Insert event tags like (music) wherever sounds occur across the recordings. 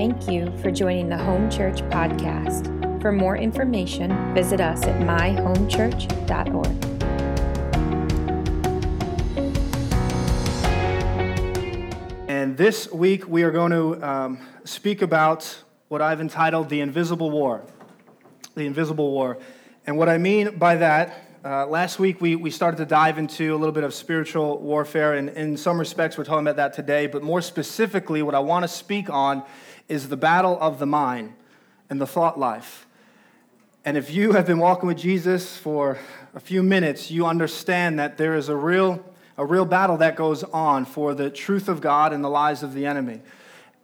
Thank you for joining the Home Church podcast. For more information, visit us at myhomechurch.org. And this week we are going to um, speak about what I've entitled The Invisible War. The Invisible War. And what I mean by that, uh, last week we, we started to dive into a little bit of spiritual warfare, and in some respects we're talking about that today, but more specifically, what I want to speak on is the battle of the mind and the thought life. And if you have been walking with Jesus for a few minutes, you understand that there is a real, a real battle that goes on for the truth of God and the lies of the enemy.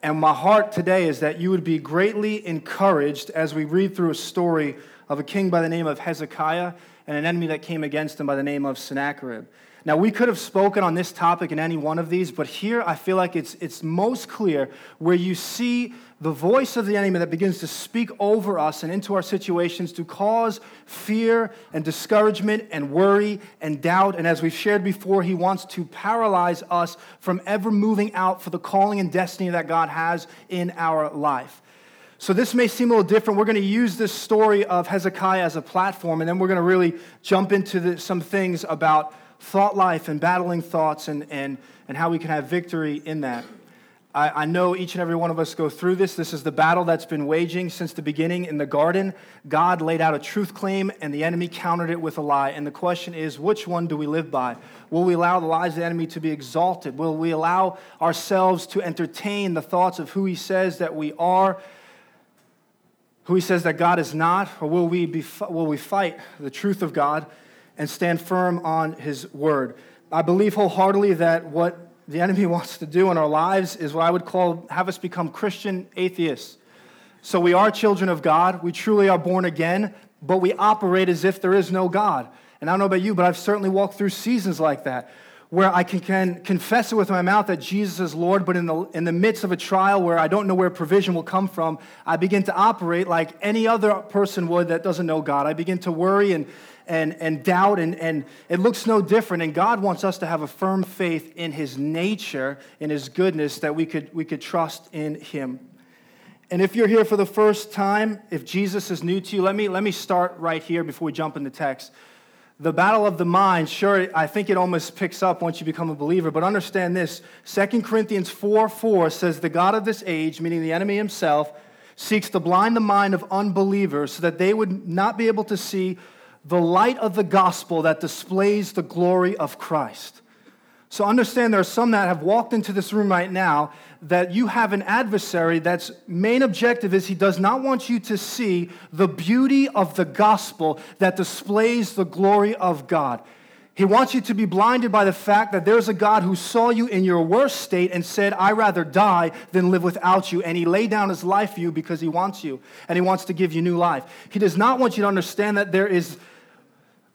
And my heart today is that you would be greatly encouraged as we read through a story of a king by the name of Hezekiah and an enemy that came against him by the name of Sennacherib. Now, we could have spoken on this topic in any one of these, but here I feel like it's, it's most clear where you see the voice of the enemy that begins to speak over us and into our situations to cause fear and discouragement and worry and doubt. And as we've shared before, he wants to paralyze us from ever moving out for the calling and destiny that God has in our life. So, this may seem a little different. We're going to use this story of Hezekiah as a platform, and then we're going to really jump into the, some things about thought life and battling thoughts and, and, and how we can have victory in that. I, I know each and every one of us go through this. This is the battle that's been waging since the beginning in the garden. God laid out a truth claim, and the enemy countered it with a lie. And the question is, which one do we live by? Will we allow the lies of the enemy to be exalted? Will we allow ourselves to entertain the thoughts of who he says that we are? Who he says that God is not, or will we, be, will we fight the truth of God and stand firm on his word. I believe wholeheartedly that what the enemy (laughs) wants to do in our lives is what I would call have us become Christian atheists. So we are children of God, we truly are born again, but we operate as if there is no God. And I don't know about you, but I've certainly walked through seasons like that where I can, can, confess it with my mouth that Jesus is Lord, but in the, in the midst of a trial where I don't know where provision will come from, I begin to operate like any other person would that doesn't know God. I begin to worry and, and, and doubt, and, and it looks no different. And God wants us to have a firm faith in His nature, in His goodness, that we could, we could trust in Him. And if you're here for the first time, if Jesus is new to you, let me, let me start right here before we jump into text. The battle of the mind, sure, I think it almost picks up once you become a believer, but understand this 2 Corinthians 4 4 says, The God of this age, meaning the enemy himself, seeks to blind the mind of unbelievers so that they would not be able to see the light of the gospel that displays the glory of Christ. So understand there are some that have walked into this room right now that you have an adversary that's main objective is he does not want you to see the beauty of the gospel that displays the glory of God. He wants you to be blinded by the fact that there's a God who saw you in your worst state and said, I rather die than live without you. And he laid down his life for you because he wants you and he wants to give you new life. He does not want you to understand that there is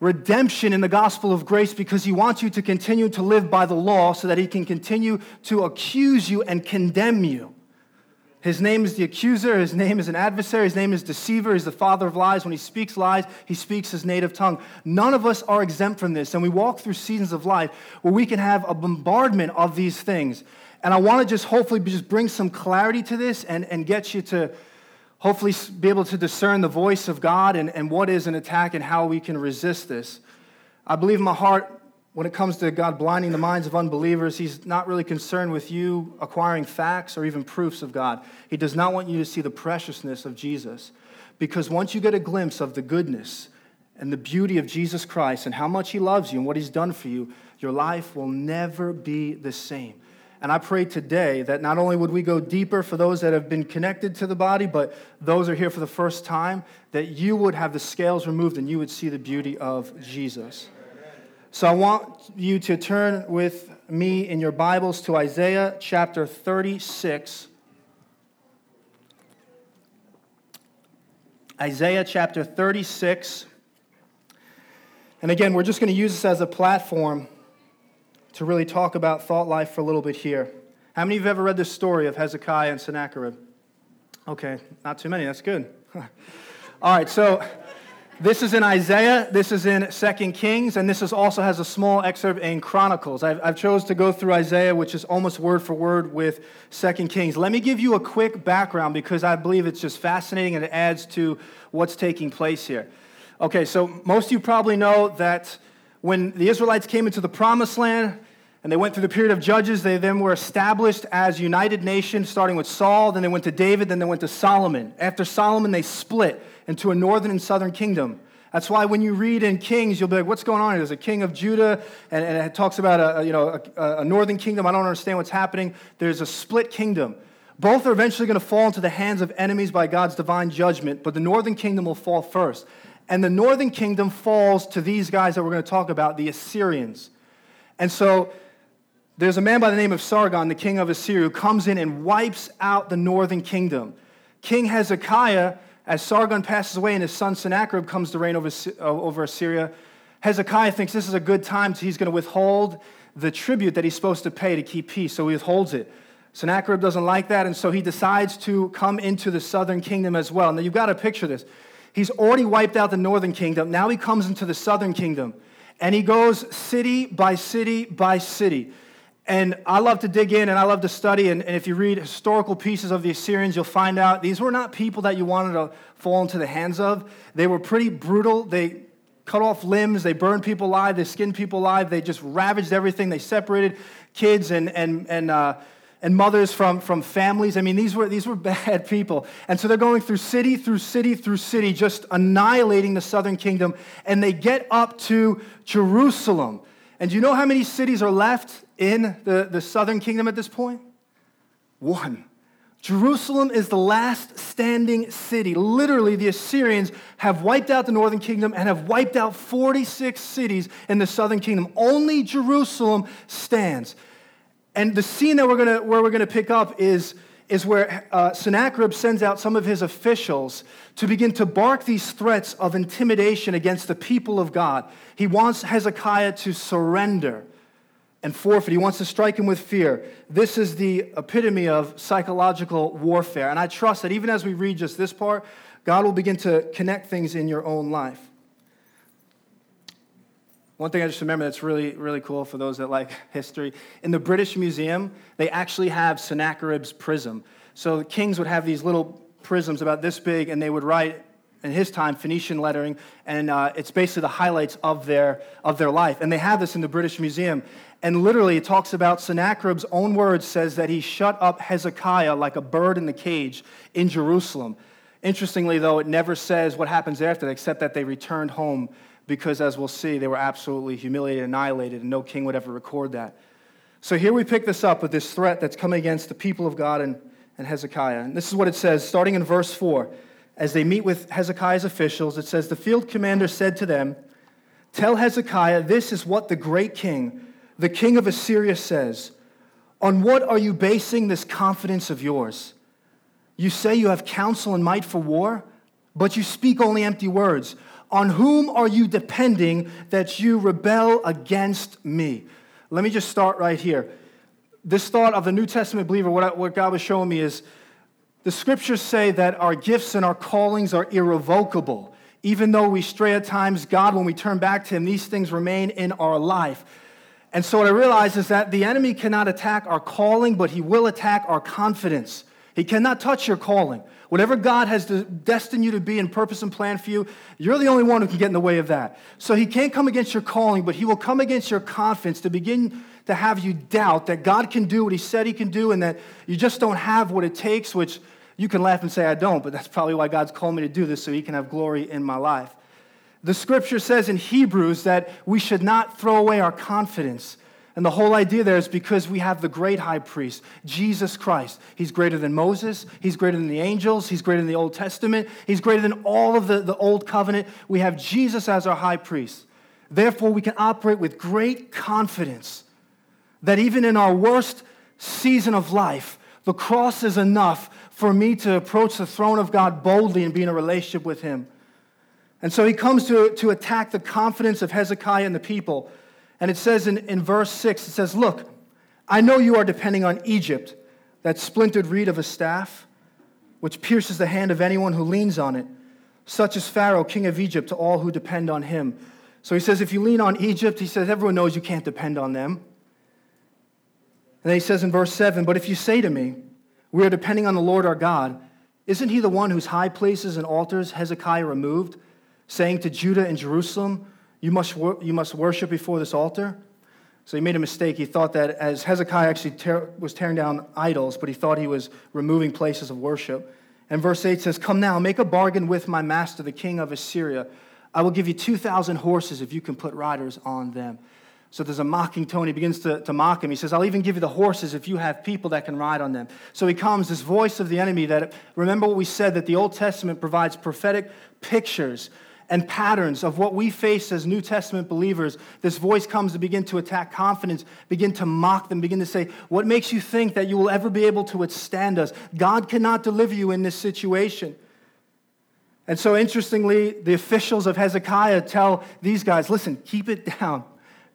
redemption in the gospel of grace because he wants you to continue to live by the law so that he can continue to accuse you and condemn you. His name is the accuser, his name is an adversary, his name is deceiver, he's the father of lies. When he speaks lies, he speaks his native tongue. None of us are exempt from this, and we walk through seasons of life where we can have a bombardment of these things. And I want to just hopefully just bring some clarity to this and, and get you to hopefully be able to discern the voice of God and, and what is an attack and how we can resist this. I believe in my heart when it comes to God blinding the minds of unbelievers, He's not really concerned with you acquiring facts or even proofs of God. He does not want you to see the preciousness of Jesus. Because once you get a glimpse of the goodness and the beauty of Jesus Christ and how much He loves you and what He's done for you, your life will never be the same. And I pray today that not only would we go deeper for those that have been connected to the body, but those are here for the first time, that you would have the scales removed and you would see the beauty of Jesus. So I want you to turn with me in your Bibles to Isaiah chapter 36. Isaiah chapter 36. And again, we're just going to use this as a platform to really talk about thought life for a little bit here. How many of you have ever read this story of Hezekiah and Sennacherib? Okay, not too many. That's good. (laughs) All right, so This is in Isaiah, this is in Second Kings, and this is also has a small excerpt in Chronicles. I've, I've chose to go through Isaiah, which is almost word for word with Second Kings. Let me give you a quick background because I believe it's just fascinating and it adds to what's taking place here. Okay, so most of you probably know that when the Israelites came into the promised land, and they went through the period of judges. They then were established as united nation, starting with Saul. Then they went to David. Then they went to Solomon. After Solomon, they split into a northern and southern kingdom. That's why when you read in Kings, you'll be like, what's going on? There's a king of Judah, and, and it talks about a, you know, a, a northern kingdom. I don't understand what's happening. There's a split kingdom. Both are eventually going to fall into the hands of enemies by God's divine judgment, but the northern kingdom will fall first. And the northern kingdom falls to these guys that we're going to talk about, the Assyrians. And so there's a man by the name of Sargon, the king of Assyria, who comes in and wipes out the northern kingdom. King Hezekiah, as Sargon passes away and his son Sennacherib comes to reign over, uh, over Assyria, Hezekiah thinks this is a good time, so he's going to withhold the tribute that he's supposed to pay to keep peace, so he withholds it. Sennacherib doesn't like that, and so he decides to come into the southern kingdom as well. Now, you've got to picture this. He's already wiped out the northern kingdom. Now he comes into the southern kingdom, and he goes city by city by city. And I love to dig in and I love to study. And, and, if you read historical pieces of the Assyrians, you'll find out these were not people that you wanted to fall into the hands of. They were pretty brutal. They cut off limbs, they burned people alive, they skinned people alive, they just ravaged everything. They separated kids and, and, and, uh, and mothers from, from families. I mean, these were, these were (laughs) bad people. And so they're going through city through city through city, just annihilating the southern kingdom. And they get up to Jerusalem. And do you know how many cities are left in the, the southern kingdom at this point? One. Jerusalem is the last standing city. Literally, the Assyrians have wiped out the northern kingdom and have wiped out 46 cities in the southern kingdom. Only Jerusalem stands. And the scene that we're gonna, where we're going to pick up is is where uh, Sennacherib sends out some of his officials to begin to bark these threats of intimidation against the people of God. He wants Hezekiah to surrender and forfeit. He wants to strike him with fear. This is the epitome of psychological warfare. And I trust that even as we read just this part, God will begin to connect things in your own life. One thing I just remember that's really, really cool for those that like (laughs) history in the British Museum, they actually have Sennacherib's prism. So the kings would have these little prisms about this big, and they would write in his time Phoenician lettering, and uh, it's basically the highlights of their, of their life. And they have this in the British Museum. And literally, it talks about Sennacherib's own words says that he shut up Hezekiah like a bird in the cage in Jerusalem. Interestingly, though, it never says what happens after except that they returned home because, as we'll see, they were absolutely humiliated, annihilated, and no king would ever record that. So here we pick this up with this threat that's coming against the people of God and, and Hezekiah. And this is what it says, starting in verse 4. As they meet with Hezekiah's officials, it says, The field commander said to them, Tell Hezekiah, this is what the great king, the king of Assyria, says. On what are you basing this confidence of yours? You say you have counsel and might for war, but you speak only empty words. On whom are you depending that you rebel against me? Let me just start right here. This thought of the New Testament believer, what, I, what God was showing me is the scriptures say that our gifts and our callings are irrevocable. Even though we stray at times, God, when we turn back to Him, these things remain in our life. And so what I realize is that the enemy cannot attack our calling, but he will attack our confidence. He cannot touch your calling. Whatever God has destined you to be and purpose and plan for you, you're the only one who can get in the way of that. So he can't come against your calling, but he will come against your confidence to begin to have you doubt that God can do what he said he can do and that you just don't have what it takes, which you can laugh and say, I don't, but that's probably why God's called me to do this so he can have glory in my life. The scripture says in Hebrews that we should not throw away our confidence and the whole idea there is because we have the great high priest, Jesus Christ. He's greater than Moses, he's greater than the angels, he's greater than the Old Testament, he's greater than all of the, the Old Covenant. We have Jesus as our high priest. Therefore, we can operate with great confidence that even in our worst season of life, the cross is enough for me to approach the throne of God boldly and be in a relationship with Him. And so he comes to, to attack the confidence of Hezekiah and the people. And it says in, in verse 6, it says, Look, I know you are depending on Egypt, that splintered reed of a staff, which pierces the hand of anyone who leans on it. such as Pharaoh, king of Egypt, to all who depend on him. So he says, if you lean on Egypt, he says, everyone knows you can't depend on them. And then he says in verse 7 But if you say to me, We are depending on the Lord our God, isn't he the one whose high places and altars Hezekiah removed, saying to Judah and Jerusalem, You must, you must worship before this altar? So he made a mistake. He thought that as Hezekiah actually was tearing down idols, but he thought he was removing places of worship. And verse 8 says, Come now, make a bargain with my master, the king of Assyria. I will give you 2,000 horses if you can put riders on them. So there's a mocking tone. He begins to, to mock him. He says, I'll even give you the horses if you have people that can ride on them. So he comes, this voice of the enemy that, remember what we said, that the Old Testament provides prophetic pictures and patterns of what we face as New Testament believers. This voice comes to begin to attack confidence, begin to mock them, begin to say, What makes you think that you will ever be able to withstand us? God cannot deliver you in this situation. And so, interestingly, the officials of Hezekiah tell these guys, Listen, keep it (laughs) down.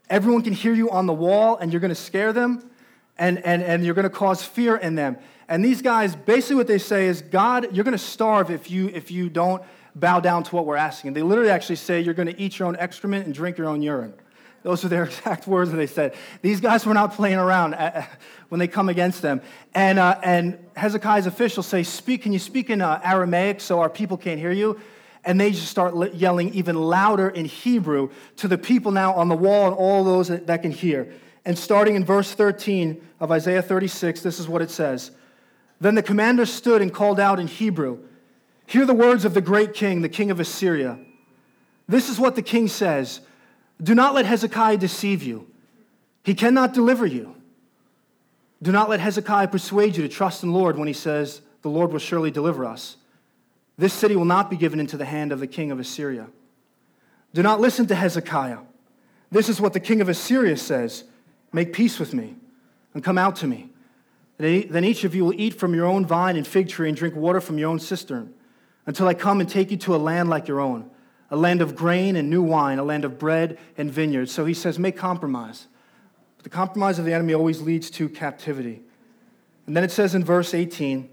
Everyone can hear you on the wall, and you're going to scare them, and, and, and you're going to cause fear in them. And these guys, basically, what they say is, God, you're going to starve if you, if you don't bow down to what we're asking. They literally actually say, You're going to eat your own excrement and drink your own urine. Those are their (laughs) exact words that they said. These guys were not playing around uh, uh, when they come against them. And, uh, and Hezekiah's officials say, Speak, can you speak in uh, Aramaic so our people can't hear you? And they just start yelling even louder in Hebrew to the people now on the wall and all those that, can hear. And starting in verse 13 of Isaiah 36, this is what it says Then the commander stood and called out in Hebrew, Hear the words of the great king, the king of Assyria. This is what the king says Do not let Hezekiah deceive you, he cannot deliver you. Do not let Hezekiah persuade you to trust in the Lord when he says, The Lord will surely deliver us. This city will not be given into the hand of the king of Assyria. Do not listen to Hezekiah. This is what the king of Assyria says Make peace with me and come out to me. Then each of you will eat from your own vine and fig tree and drink water from your own cistern until I come and take you to a land like your own, a land of grain and new wine, a land of bread and vineyards. So he says, Make compromise. But the compromise of the enemy always leads to captivity. And then it says in verse 18,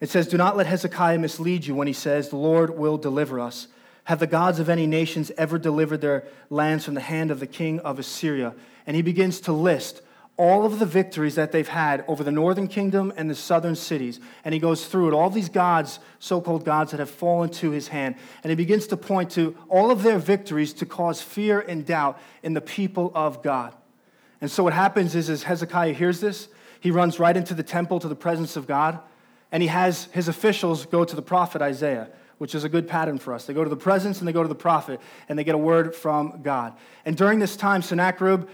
it says, Do not let Hezekiah mislead you when he says, The Lord will deliver us. Have the gods of any nations ever delivered their lands from the hand of the king of Assyria? And he begins to list all of the victories that they've had over the northern kingdom and the southern cities. And he goes through it, all these gods, so called gods, that have fallen to his hand. And he begins to point to all of their victories to cause fear and doubt in the people of God. And so what happens is, as Hezekiah hears this, he runs right into the temple to the presence of God and he has his officials go to the prophet Isaiah, which is a good pattern for us. They go to the presence and they go to the prophet, and they get a word from God. And during this time, Sennacherib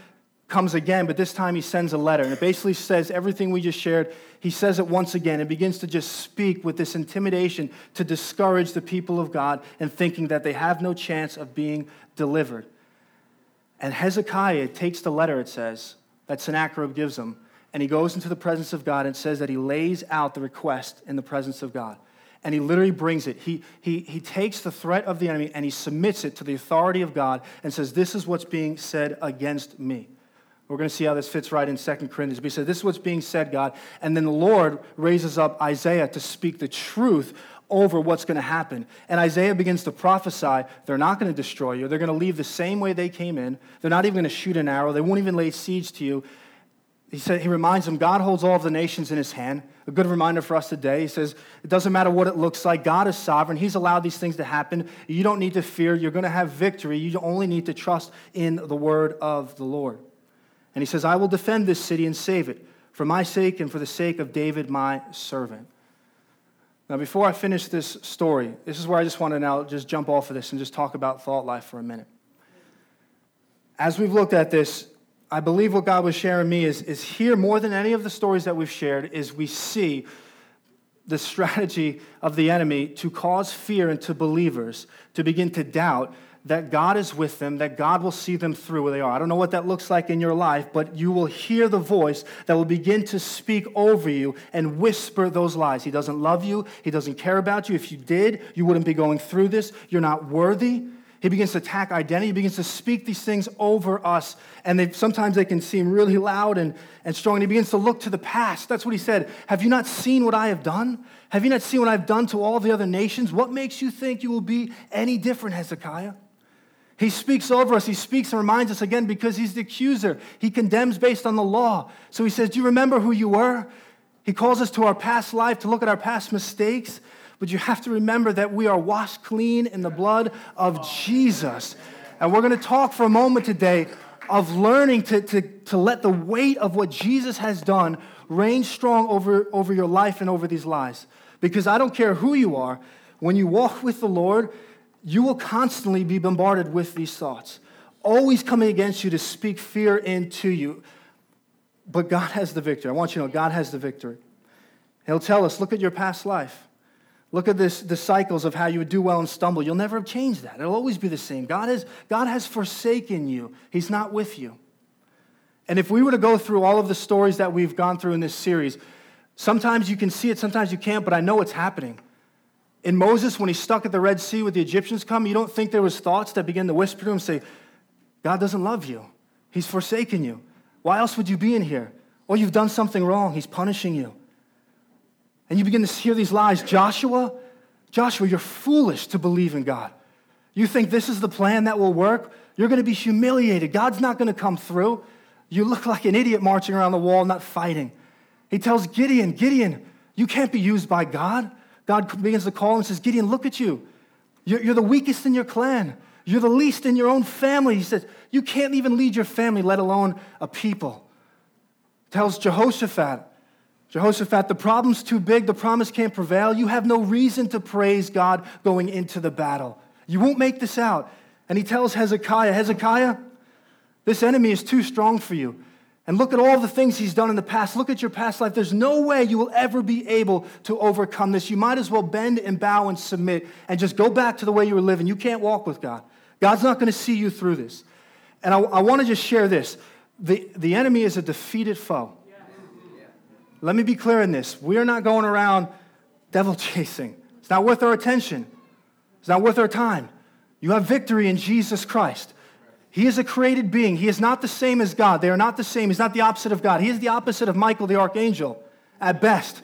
comes again, but this time he sends a letter. And it basically says everything we just shared. He says it once again and begins to just speak with this intimidation to discourage the people of God and thinking that they have no chance of being delivered. And Hezekiah takes the letter, it says, that Sennacherib gives him, and he goes into the presence of God and says that he lays out the request in the presence of God. And he literally brings it. He, he, he takes the threat of the enemy and he submits it to the authority of God and says, This is what's being said against me. We're going to see how this fits right in 2 Corinthians. But he said, This is what's being said, God. And then the Lord raises up Isaiah to speak the truth over what's going to happen. And Isaiah begins to prophesy they're not going to destroy you. They're going to leave the same way they came in. They're not even going to shoot an arrow. They won't even lay siege to you he said he reminds them God holds all of the nations in his hand. A good reminder for us today. He says it doesn't matter what it looks like. God is sovereign. He's allowed these things to happen. You don't need to fear. You're going to have victory. You only need to trust in the word of the Lord. And he says, I will defend this city and save it for my sake and for the sake of David, my servant. Now, before I finish this story, this is where I just want to now just jump off of this and just talk about thought life for a minute. As we've looked at this, I believe what God was sharing me is, is here more than any of the stories that we've shared is we see the strategy of the enemy to cause fear into believers to begin to doubt that God is with them, that God will see them through where they are. I don't know what that looks like in your life, but you will hear the voice that will begin to speak over you and whisper those lies. He doesn't love you, He doesn't care about you. If you did, you wouldn't be going through this. You're not worthy. He begins to attack identity. He begins to speak these things over us. And they, sometimes they can seem really loud and, and strong. And he begins to look to the past. That's what he said. Have you not seen what I have done? Have you not seen what I've done to all the other nations? What makes you think you will be any different, Hezekiah? He speaks over us. He speaks and reminds us again because he's the accuser. He condemns based on the law. So he says, Do you remember who you were? He calls us to our past life to look at our past mistakes. But you have to remember that we are washed clean in the blood of Jesus. And we're going to talk for a moment today of learning to, to, to let the weight of what Jesus has done reign strong over, over your life and over these lives. Because I don't care who you are, when you walk with the Lord, you will constantly be bombarded with these thoughts, always coming against you to speak fear into you. But God has the victory. I want you to know God has the victory. He'll tell us look at your past life. Look at this, the cycles of how you would do well and stumble. You'll never change that. It'll always be the same. God has, God has forsaken you, He's not with you. And if we were to go through all of the stories that we've gone through in this series, sometimes you can see it, sometimes you can't, but I know it's happening. In Moses, when he's stuck at the Red Sea with the Egyptians come, you don't think there was thoughts that begin to whisper to him say, God doesn't love you. He's forsaken you. Why else would you be in here? Well, you've done something wrong. He's punishing you. And you begin to hear these lies. Joshua, Joshua, you're foolish to believe in God. You think this is the plan that will work? You're going to be humiliated. God's not going to come through. You look like an idiot marching around the wall, not fighting. He tells Gideon, Gideon, you can't be used by God. God begins to call and says, Gideon, look at you. You're the weakest in your clan. You're the least in your own family. He says, You can't even lead your family, let alone a people. Tells Jehoshaphat, Jehoshaphat, the problem's too big, the promise can't prevail. You have no reason to praise God going into the battle. You won't make this out. And he tells Hezekiah, Hezekiah, this enemy is too strong for you. And look at all the things he's done in the past. Look at your past life. There's no way you will ever be able to overcome this. You might as well bend and bow and submit and just go back to the way you were living. You can't walk with God. God's not going to see you through this. And I, I want to just share this the, the enemy is a defeated foe. Let me be clear in this. We are not going around devil (laughs) chasing. It's not worth our attention. It's not worth our time. You have victory in Jesus Christ. He is a created being. He is not the same as God. They are not the same. He's not the opposite of God. He is the opposite of Michael the archangel at best.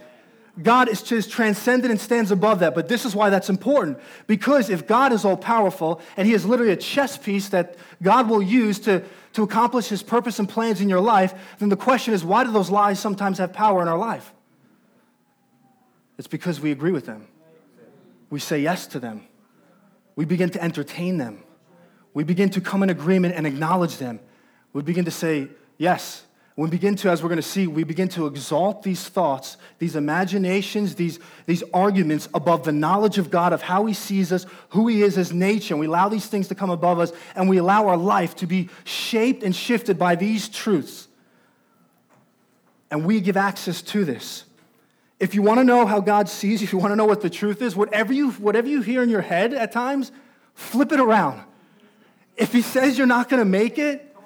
God is just transcendent and stands above that. But this is why that's important. Because if God is all powerful and He is literally a chess piece that God will use to, to accomplish His purpose and plans in your life, then the question is why do those lies sometimes have power in our life? It's because we agree with them, we say yes to them, we begin to entertain them, we begin to come in agreement and acknowledge them. We begin to say, Yes, we begin to, as we're going to see, we begin to exalt these thoughts, these imaginations, these, these arguments above the knowledge of God, of how He sees us, who He is as nature. And we allow these things to come above us, and we allow our life to be shaped and shifted by these truths. And we give access to this. If you want to know how God sees, you, if (laughs) you want to know what the truth is, whatever you, whatever you hear in your head at times, flip it around. If He says you're not going to make it,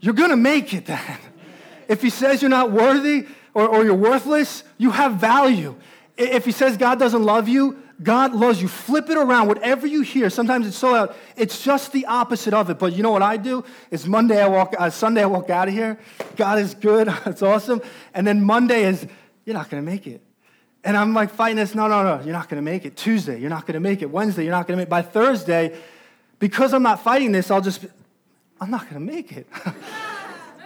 you're going to make it then. If he says you're not worthy or, or you're worthless, you have value. If he says God doesn't love you, God loves you. Flip it around. Whatever you hear, sometimes it's so out. It's just the opposite of it. But you know what I do? Is Monday I walk, uh, Sunday I walk out of here. God is good. (laughs) It's awesome. And then Monday is, you're not going to make it. And I'm like fighting this. No, no, no. You're not going to make it. Tuesday, you're not going to make it. Wednesday, you're not going to make it. By Thursday, because I'm not fighting this, I'll just, I'm not going to make it. (laughs)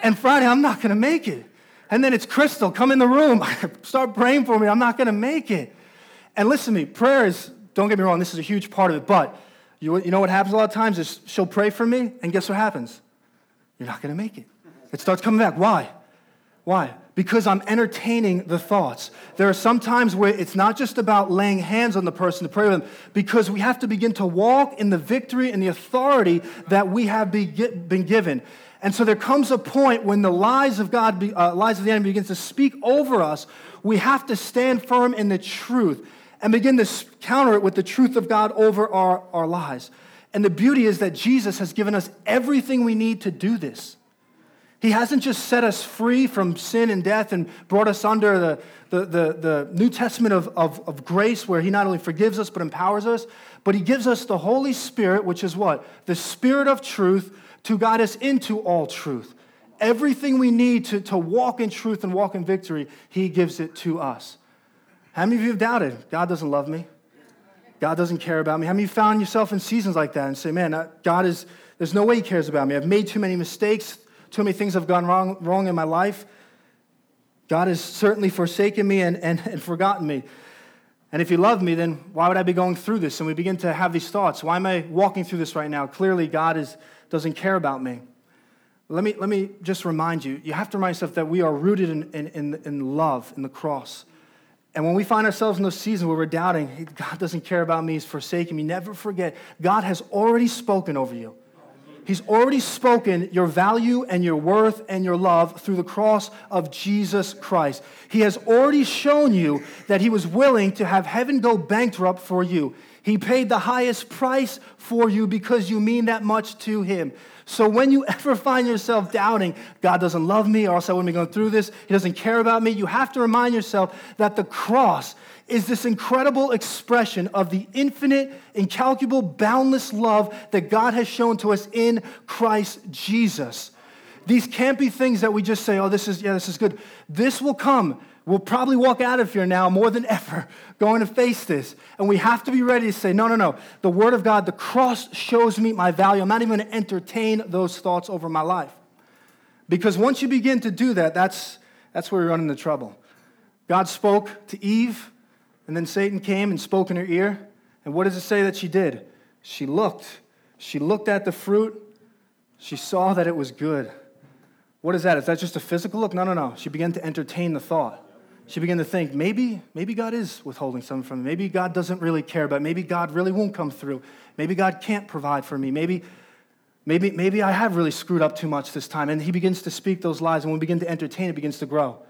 And Friday, I'm not going to make it. And then it's Crystal, come in the room, (laughs) start praying for me. I'm not going to make it. And listen to me, prayer is, don't get me wrong, this is a huge part of it, but you, you know what happens a lot of times is she'll pray for me, and guess what happens? You're not going to make it. It starts coming back. Why? Why? Because I'm entertaining the thoughts. There are some times where it's not just about laying hands on the person to pray with them, because we have to begin to walk in the victory and the authority that we have been given. And so there comes a point when the lies of God, uh, lies of the enemy begins to speak over us. We have to stand firm in the truth and begin to counter it with the truth of God over our, our lives. And the beauty is that Jesus has given us everything we need to do this. He hasn't just set us free from sin and death and brought us under the, the, the, the, New Testament of, of, of grace, where He not only forgives us but empowers us, but He gives us the Holy Spirit, which is what? The Spirit of truth to guide us into all truth. Everything we need to, to walk in truth and walk in victory, He gives it to us. How many of you have doubted? God doesn't love me. God doesn't care about me. How many of you found yourself in seasons like that and say, man, God is, there's no way He cares about me. I've made too many mistakes. Too many things have gone wrong, wrong in my life. God has certainly forsaken me and, and, and forgotten me. And if He loved me, then why would I be going through this? And we begin to have these thoughts. Why am I walking through this right now? Clearly, God is, doesn't care about me. Let me, let me just remind you you have to remind yourself that we are rooted in, in, in, in love, in the cross. And when we find ourselves in those seasons where we're doubting, God doesn't care about me, He's forsaken me, never forget, God has already spoken over you. He's already spoken your value and your worth and your love through the cross of Jesus Christ. He has already shown you that He was willing to have heaven go bankrupt for you. He paid the highest price for you because you mean that much to Him. So when you (laughs) ever find yourself doubting, God doesn't love me, or else I wouldn't be going through this, He doesn't care about me, you have to remind yourself that the cross is this incredible expression of the infinite, incalculable, boundless love that God has shown to us in Christ Jesus. These can't be things that we just say, oh, this is, yeah, this is good. This will come. We'll probably walk out of here now more than ever going to face this. And we have to be ready to say, no, no, no. The Word of God, the cross shows me my value. I'm not even going to entertain those thoughts over my life. Because once you begin to do that, that's, that's where we run into trouble. God spoke to Eve and then Satan came and spoke in her ear. And what does it say that she did? She looked. She looked at the fruit. She saw that it was good. What is that? Is that just a physical look? No, no, no. She began to entertain the thought. She began to think, maybe, maybe God is withholding something from me. Maybe God doesn't really care. Me. Maybe God really won't come through. Maybe God can't provide for me. Maybe, maybe, maybe I have really screwed up too much this time. And he begins to speak those lies, and when we begin to entertain, it begins to grow.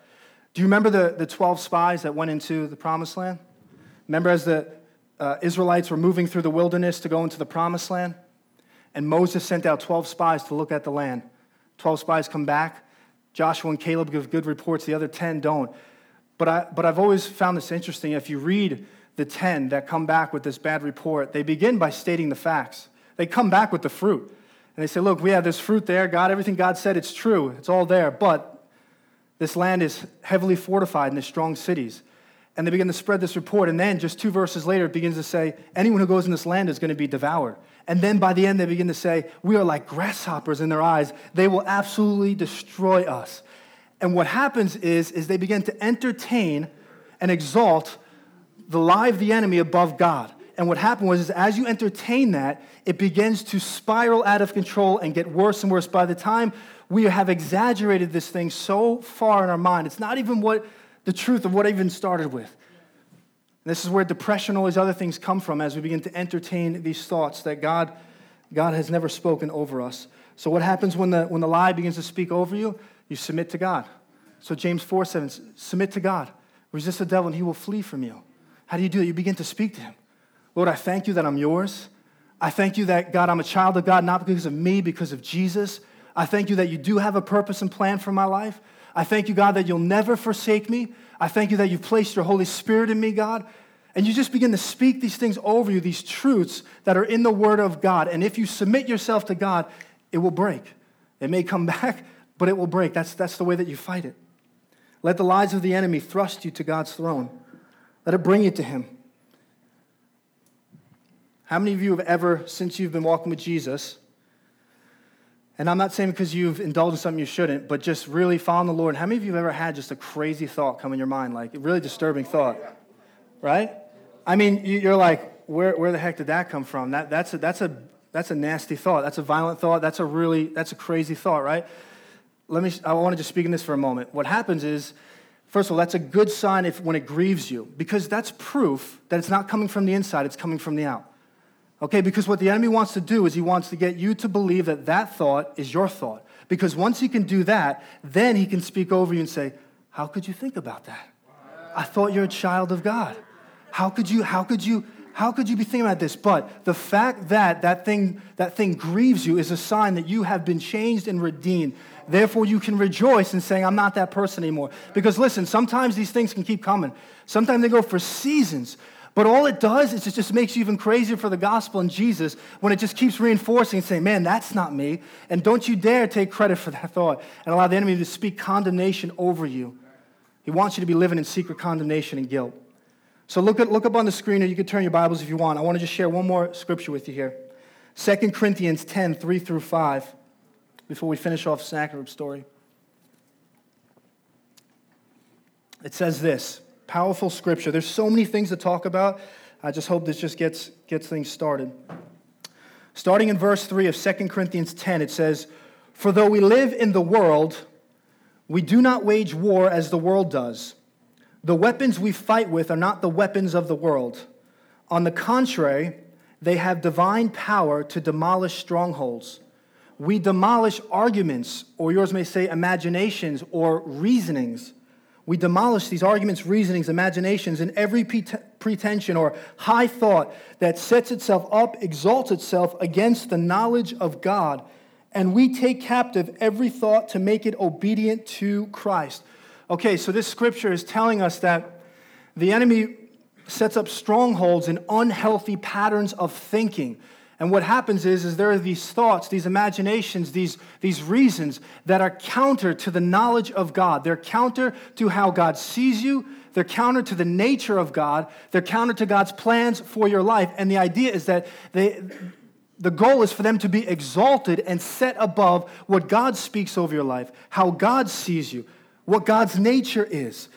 Do you remember the, the 12 spies that went into the promised land? Remember, as the uh, Israelites were moving through the wilderness to go into the promised land? And Moses sent out 12 spies to look at the land. 12 spies come back. Joshua and Caleb give good reports, the other 10 don't. But, I, but I've always found this interesting. If you read the 10 that come back with this bad report, they begin by stating the facts. They come back with the fruit. And they say, Look, we have this fruit there. God, everything God said, it's true. It's all there. But this land is heavily fortified and there's strong cities. And they begin to spread this report. And then, just two verses later, it begins to say, anyone who goes in this land is going to be devoured. And then by the end, they begin to say, we are like grasshoppers in their eyes. They will absolutely destroy us. And what happens is, is they begin to entertain and exalt the lie of the enemy above God. And what happened was, is as you entertain that, it begins to spiral out of control and get worse and worse. By the time we have exaggerated this thing so far in our mind, it's not even what the truth of what I even started with. And this is where depression, all these other things come from as we begin to entertain these thoughts that God, God has never spoken over us. So, what happens when the, when the lie begins to speak over you? You submit to God. So, James 4 7, submit to God. Resist the devil, and he will flee from you. How do you do that? You begin to speak to him. Lord, I thank you that I'm yours. I thank you that, God, I'm a child of God, not because of me, because of Jesus. I thank you that you do have a purpose and plan for my life. I thank you, God, that you'll never forsake me. I thank you that you've placed your Holy Spirit in me, God. And you just begin to speak these things over you, these truths that are in the Word of God. And if you submit yourself to God, it will break. It may come (laughs) back, but it will break. That's, that's the way that you fight it. Let the lies of the enemy thrust you to God's throne, let it bring you to Him. How many of you have ever, since you've been walking with Jesus, and I'm not saying because you've indulged in something you shouldn't, but just really following the Lord. How many of you have ever had just a crazy thought come in your mind, like a really disturbing thought? Right? I mean, you're like, where, where the heck did that come from? That, that's, a, that's, a, that's a nasty thought. That's a violent thought. That's a really, that's a crazy thought, right? Let me, I want to just speak in this for a moment. What happens is, first of all, that's a good sign if, when it grieves you, because that's proof that it's not coming from the inside, it's coming from the out. Okay, because what the enemy wants to do is he wants to get you to believe that that thought is your thought. Because once he can do that, then he can speak over you and say, How could you think about that? I thought you're a child of God. How could you, how could you, How could you be thinking about this? But the fact that that thing, that thing grieves you is a sign that you have been changed and redeemed. Therefore, you can rejoice in saying, I'm not that person anymore. Because listen, sometimes these things can keep coming. Sometimes they go for seasons. But all it does is it just makes you even crazier for the gospel and Jesus when it just keeps reinforcing and saying, man, that's not me. And don't you dare take credit for that thought and allow the enemy to speak condemnation over you. He wants you to be living in secret condemnation and guilt. So look, at, look up on the screen, or you can turn your Bibles if you want. I want to just share one more scripture with you here 2 Corinthians 10 3 through 5, before we finish off Sennacherib's story. It says this powerful scripture. There's so many things to talk about. I just hope this just gets, gets things started. Starting in verse 3 of 2 Corinthians 10, it says, For though we live in the world, we do not wage war as the world does. The weapons we fight with are not the weapons of the world. On the contrary, they have divine power to demolish strongholds. We demolish arguments, or yours may say imaginations or reasonings. We demolish these arguments, reasonings, imaginations, and every pretension or high thought that sets itself up, exalts itself against the knowledge of God. And we take captive every thought to make it obedient to Christ. Okay, so this scripture is telling us that the enemy sets up strongholds in unhealthy patterns of thinking. And what happens is, is there are these thoughts, these imaginations, these, these reasons that are counter to the knowledge of God. They're counter to how God sees you. They're counter to the nature of God. They're counter to God's plans for your life. And the idea is that they, the goal is for them to be exalted and set above what God speaks over your life, how God sees you, what God's nature is.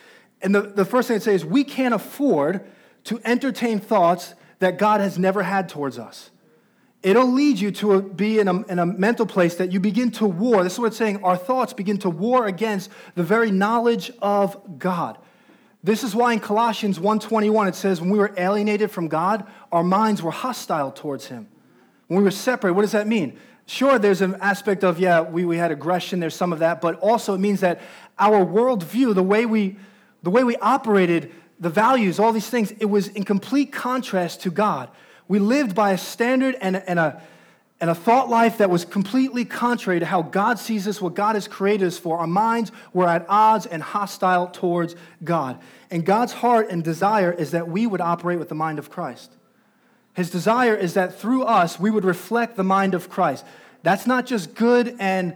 And the, the first thing I'd say is we can't afford to entertain thoughts that God has never had towards us. It'll lead you to a, be in a, in a mental place that you begin to war. This is what it's saying. Our thoughts begin to war against the very knowledge of God. This is why in Colossians 1:21 it says when we were alienated from God, our minds were hostile towards him. When we were separate, what does that mean? Sure, there's an aspect of, yeah, we, we had aggression, there's some of that, but also it means that our worldview, the way we, the way we operated, the values, all these things, it was in complete contrast to God. We lived by a standard and, and, a, and a thought life that was completely contrary to how God sees us, what God has created us for. Our minds were at odds and hostile towards God. And God's heart and desire is that we would operate with the mind of Christ. His desire is that through us, we would reflect the mind of Christ. That's not just good and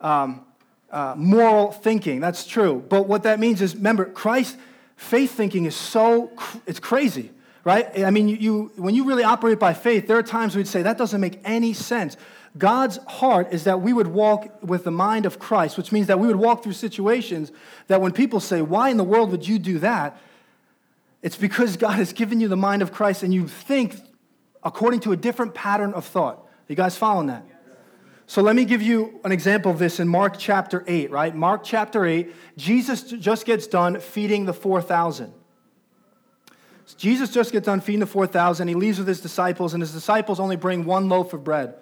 um, uh, moral thinking. That's true. But what that means is, remember, Christ, faith thinking is so, it's crazy, right? I mean, you, you, when you really operate by faith, there are times we'd say, that doesn't make any sense. God's heart is that we would walk with the mind of Christ, which means that we would walk through situations that when people say, Why in the world would you do that? It's because God has given you the mind of Christ and you think according to a different pattern of thought. You guys following that? So let me give you an example of this in Mark chapter 8, right? Mark chapter 8, Jesus just gets done feeding the 4,000. Jesus just gets done feeding the 4,000. He leaves with his disciples, and his disciples only bring one loaf of bread.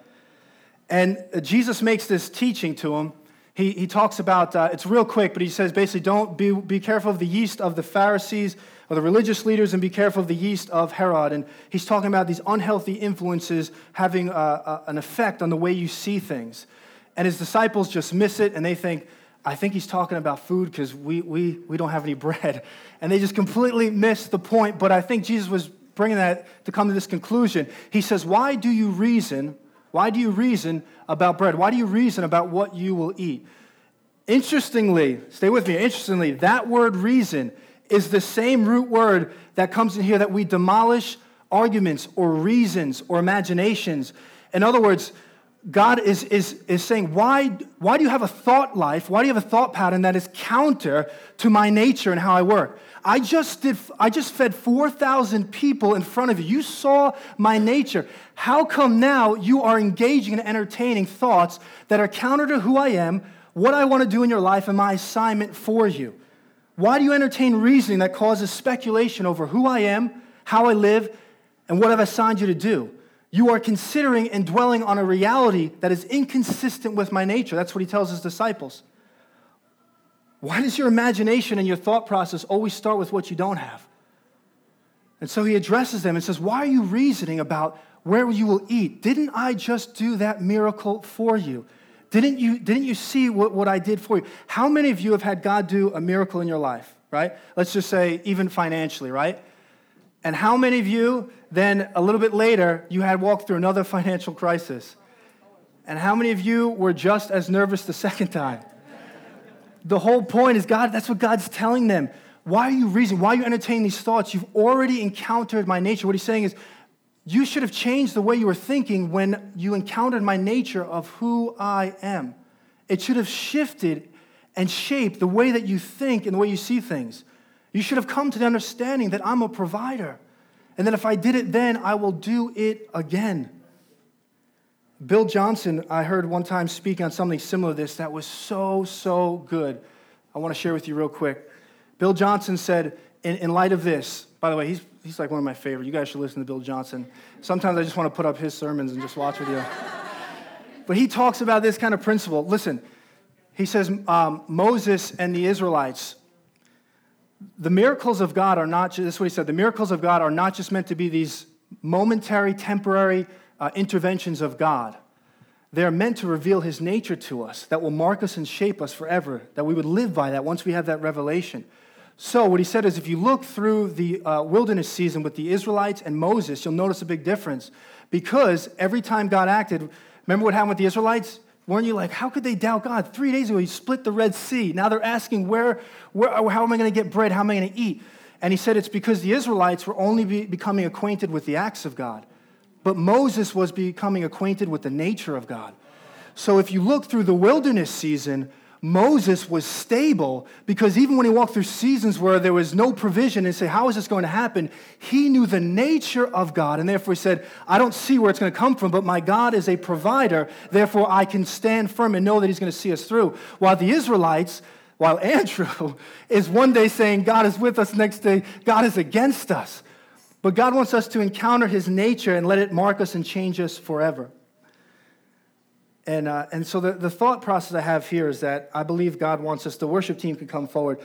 And uh, Jesus makes this teaching to them he, he talks about, uh, it's real quick, but he says basically, don't be, be careful of the yeast of the Pharisees or the religious leaders and be careful of the yeast of Herod. And he's talking about these unhealthy influences having a, a, an effect on the way you see things. And his disciples just miss it and they think, I think he's talking about food because we, we, we don't have any bread. (laughs) And they just completely miss the point. But I think Jesus was bringing that to come to this conclusion. He says, Why do you reason why do you reason about bread? Why do you reason about what you will eat? Interestingly, stay with me, interestingly, that word reason is the same root word that comes in here that we demolish arguments or reasons or imaginations. In other words, God is, is, is saying, why, why do you have a thought life? Why do you have a thought pattern that is counter to my nature and how I work? I just did I just fed 4,000 people in front of you. You saw my nature. How come now you are engaging in entertaining thoughts that are counter to who I am, what I want to do in your life, and my assignment for you? Why do you entertain reasoning that causes speculation over who I am, how I live, and what I've assigned you to do? You are considering and dwelling on a reality that is inconsistent with my nature. That's what he tells his disciples. Why does your imagination and your thought process always start with what you don't have? And so he addresses them and says, Why are you reasoning about where you will eat? Didn't I just do that miracle for you? Didn't you, didn't you see what, what I did for you? How many of you have had God do a miracle in your life, right? Let's just say, even financially, right? And how many of you then, a little bit later, you had walked through another (laughs) financial crisis? And how many of you were just as nervous the (laughs) second time? The whole point is, God, that's what God's telling them. Why are you reasoning? Why are you entertaining these thoughts? You've already encountered my nature. What he's saying is, you should have changed the way you were thinking when you encountered my nature of who I am. It should have shifted and shaped the way that you think and the way you see things. You should have come to the understanding that I'm a provider. And that if I did it then, I will do it again. Bill Johnson, I heard one time speak on something similar to this that was so, so good. I want to share with you real quick. Bill Johnson said, in, in light of this, by the way, he's, he's like one of my favorite. You guys should listen to Bill Johnson. Sometimes I just want to put up his sermons and just watch with you. (laughs) but he talks about this kind of principle. Listen, he says um, Moses and the Israelites, the miracles of God are not, just, this is what he said, the miracles of God are not just meant to be these momentary, temporary uh, interventions of God. They're meant to reveal his nature to us that will mark us and shape us forever, that we would live by that once we have that revelation. So, what he said is if you look through the uh, wilderness season with the Israelites and Moses, you'll notice a big difference. Because every time God acted, remember what happened with the Israelites? Weren't you like, how could they doubt God? Three days ago, he split the Red Sea. Now they're asking, where, where how am I going to get bread? How am I going to eat? And he said it's because the Israelites were only be becoming acquainted with the acts of God. But Moses was becoming acquainted with the nature of God. So if you look through the wilderness season, Moses was stable because even when he walked through seasons where there was no provision and say, How is this going to happen? He knew the nature of God and therefore he said, I don't see where it's going to come from, but my God is a provider. Therefore, I can stand firm and know that he's going to see us through. While the Israelites, while (laughs) Andrew is one day saying, God is with us, next day, God is against us. But God wants us to encounter his nature and let it mark us and change us forever. And, uh, and so the, the thought process I have here is that I believe God wants us, the worship team can come forward.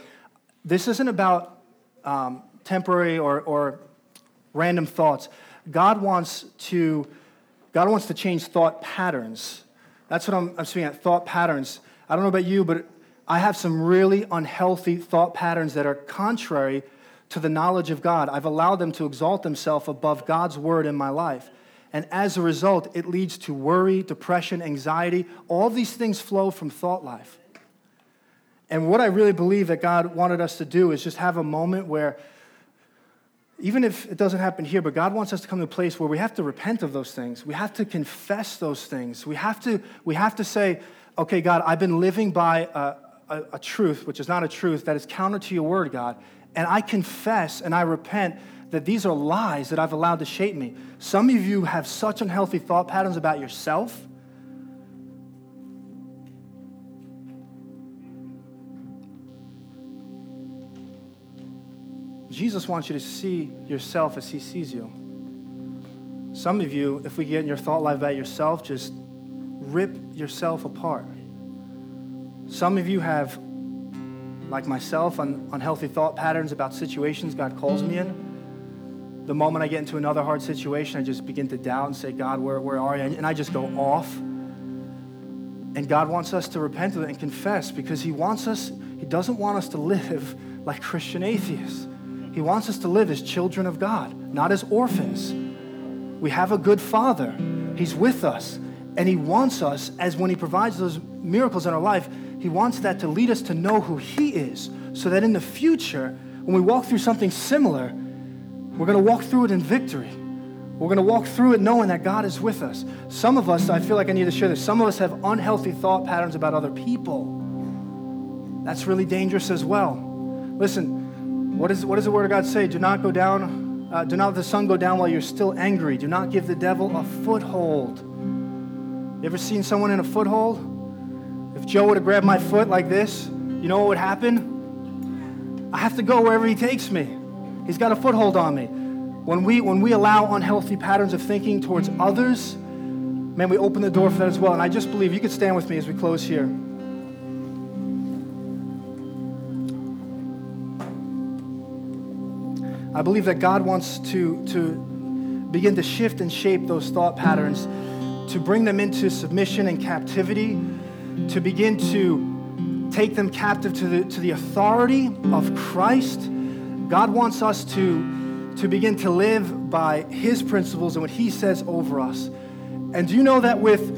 This isn't about um, temporary or, or random thoughts. God wants to, God wants to change thought patterns. That's what I'm, I'm speaking at, thought patterns. I don't know about you, but I have some really unhealthy thought patterns that are contrary to the knowledge of God. I've allowed them to exalt themselves above God's word in my life. And as a result, it leads to worry, depression, anxiety. All these things flow from thought life. And what I really believe that God wanted us to do is just have a moment where, even if it doesn't happen here, but God wants us to come to a place where we have to repent of those things. We have to confess those things. We have to, we have to say, okay, God, I've been living by a, a, a truth, which is not a truth, that is counter to your word, God. And I confess and I repent that these are lies that I've allowed to shape me. Some of you have such unhealthy thought patterns about yourself. Jesus wants you to see yourself as he sees you. Some of you, if we get in your thought life about yourself, just rip yourself apart. Some of you have like myself, on unhealthy thought patterns about situations God calls me in. The moment I get into another hard situation, I just begin to doubt and say, God, where, where are you? And I just go off. And God wants us to repent of it and confess because He wants us, He doesn't want us to live (laughs) like Christian atheists. He wants us to live as children of God, not as orphans. We have a good Father, He's with us, and He wants us, as when He provides those miracles in our life, he wants that to lead us to know who He is, so that in the future, when we walk through something similar, we're going to walk through it in victory. We're going to walk through it knowing that God is with us. Some of us, I feel like I need to share this, some of us have unhealthy thought patterns about other people. That's really dangerous as well. Listen, what, is, what does the Word of God say? Do not go down, uh, do not let the sun go down while you're still angry. Do not give the devil a foothold. You ever seen someone in a foothold? If Joe would have grabbed my foot like this, you know what would happen? I have to go wherever he takes me. He's got a foothold on me. When we, when we allow unhealthy patterns of thinking towards others, man, we open the door for that as well. And I just believe you could stand with me as we close here. I believe that God wants to, to begin to shift and shape those thought patterns, to bring them into submission and captivity, to begin to take them captive to the, to the authority of Christ. God wants us to, to begin to live by His principles and what He says over us. And do you know that with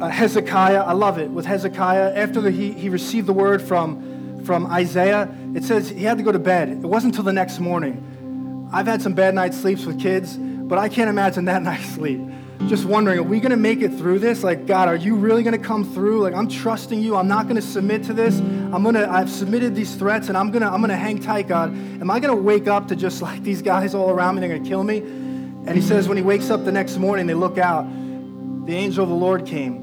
uh, Hezekiah, I love it, with Hezekiah, after the, he, he received the word from, from Isaiah, it says he had to go to bed. It wasn't until the next morning. I've had some bad night sleeps with kids, but I can't imagine that (laughs) night's sleep. Just wondering, are we going to make it through this? Like, God, are you really going to come through? Like, I'm trusting you. I'm not going to submit to this. I'm going to, I've submitted these threats and I'm going to, I'm going to hang tight, God. Am I going to wake up to just like these guys all around me? They're going to kill me. And he says, when he wakes up the next morning, they look out. The angel of the Lord came,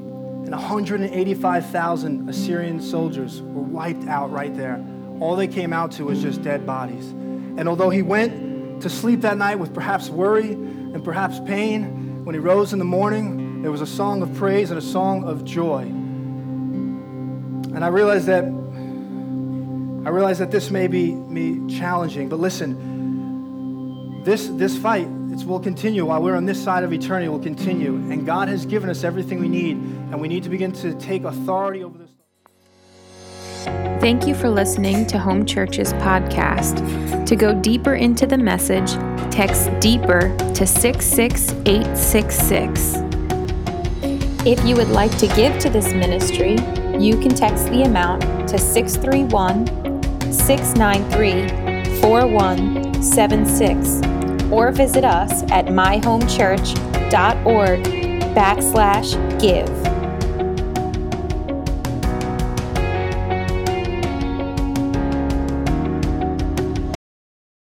and 185,000 Assyrian soldiers were wiped out right there. All they came out to was just dead bodies. And although he went to sleep that night with perhaps worry and perhaps pain, when he rose in the morning, there was a song of praise and a song of joy. And I realized that I realize that this may be me challenging, but listen, this this fight it will continue while we're on this side of eternity will continue, and God has given us everything we need, and we need to begin to take authority over this. Thank you for listening to Home Church's podcast. To go deeper into the message, text deeper to 66866. If you would like to give to this ministry, you can text the amount to 631 693 4176 or visit us at myhomechurch.org backslash give.